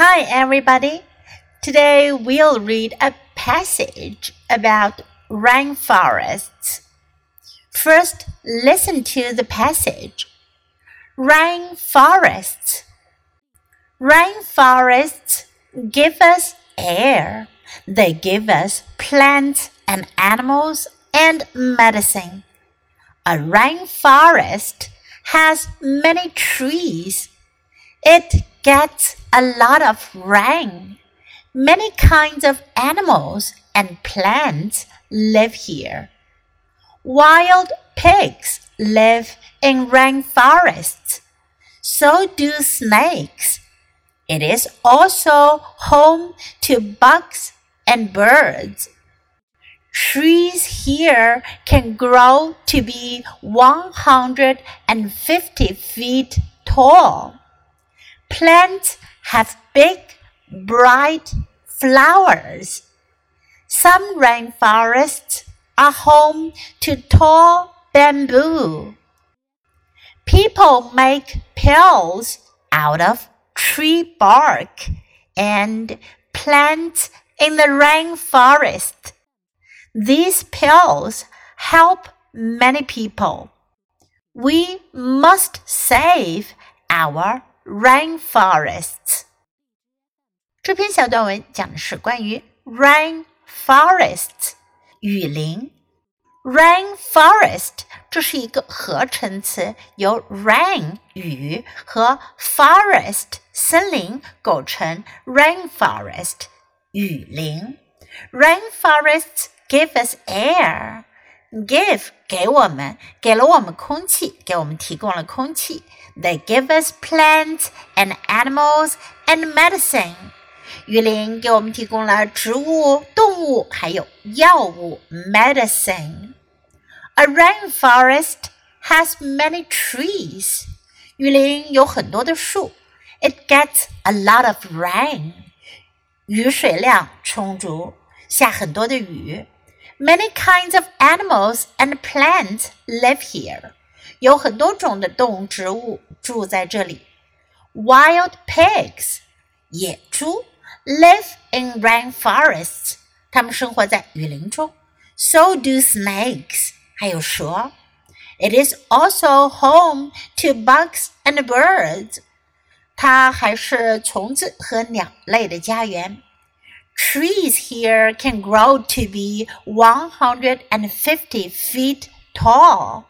Hi, everybody. Today we'll read a passage about rainforests. First, listen to the passage. Rainforests. Rainforests give us air. They give us plants and animals and medicine. A rainforest has many trees. It gets a lot of rain. Many kinds of animals and plants live here. Wild pigs live in rainforests. So do snakes. It is also home to bugs and birds. Trees here can grow to be 150 feet tall. Plants have big, bright flowers. Some rainforests are home to tall bamboo. People make pills out of tree bark and plants in the rainforest. These pills help many people. We must save our rainforests. 这篇小短文讲的是关于 rainforest 雨林。rainforest 这是一个合成词，由 rain 雨和 forest 森林构成 rainforest 雨林。Rainforests give us air. Give 给我们，给了我们空气，给我们提供了空气。They give us plants and animals and medicine. 雨林给我们提供了植物、动物还有药物 medicine。A rainforest has many trees. 雨林有很多的树。It gets a lot of rain. 雨水量充足，下很多的雨。 Many kinds of animals and plants live here. 有很多种的动物、植物住在这里。Wild pigs，野猪，live in rainforests。它们生活在雨林中。So do snakes，还有蛇。It is also home to bugs and birds。它还是虫子和鸟类的家园。 Trees here can grow to be 150 feet tall.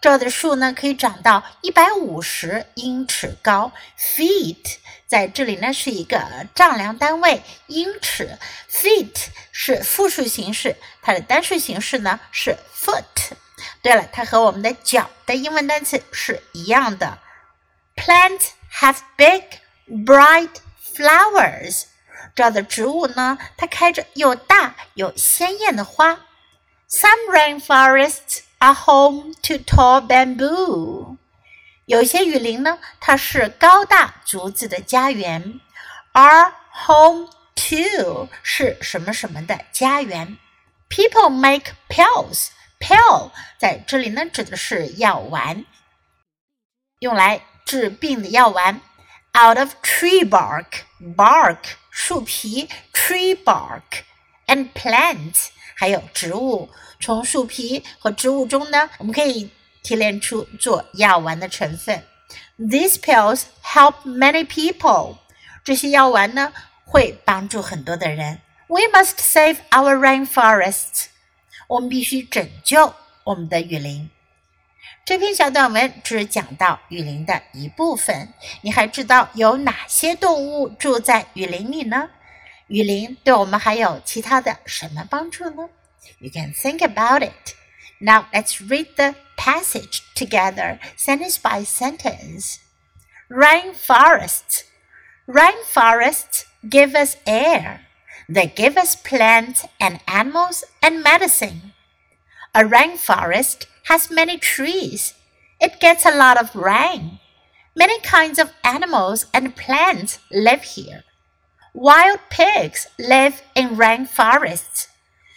这儿的树呢，可以长到一百五十英尺高。Feet 在这里呢是一个丈量单位，英尺。Feet 是复数形式，它的单数形式呢是 foot。对了，它和我们的脚的英文单词是一样的。Plants have big, bright flowers. 这儿的植物呢，它开着又大又鲜艳的花。Some rainforests are home to tall bamboo。有些雨林呢，它是高大竹子的家园。Are home to 是什么什么的家园？People make pills。Pill 在这里呢，指的是药丸，用来治病的药丸。Out of tree bark, bark 树皮 tree bark and plants 还有植物，从树皮和植物中呢，我们可以提炼出做药丸的成分。These pills help many people。这些药丸呢，会帮助很多的人。We must save our rainforests。我们必须拯救我们的雨林。 这篇小短文只讲到雨林的一部分。你还知道有哪些动物住在雨林里呢？雨林对我们还有其他的什么帮助呢？You can think about it. Now let's read the passage together, sentence by sentence. Rainforests. Rainforests give us air. They give us plants and animals and medicine. A rainforest has many trees. It gets a lot of rain. Many kinds of animals and plants live here. Wild pigs live in rainforests.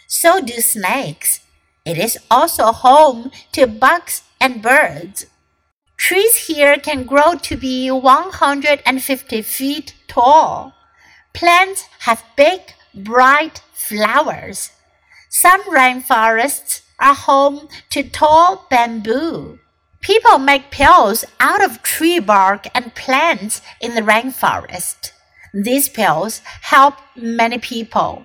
So do snakes. It is also home to bugs and birds. Trees here can grow to be 150 feet tall. plants have big, bright flowers. Some rainforests are home to tall bamboo. People make pills out of tree bark and plants in the rainforest. These pills help many people.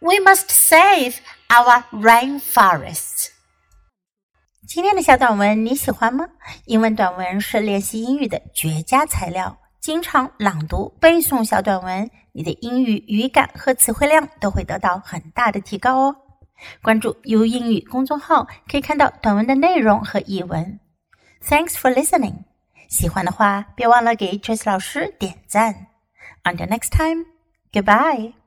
We must save our rainforests. 今天的小短文你喜欢吗？英文短文是练习英语的绝佳材料。经常朗读、背诵小短文，你的英语语感和词汇量都会得到很大的提高哦。 关注 U 英语公众号，可以看到短文的内容和译文。Thanks for listening。喜欢的话，别忘了给 Trace 老师点赞。Until next time, goodbye.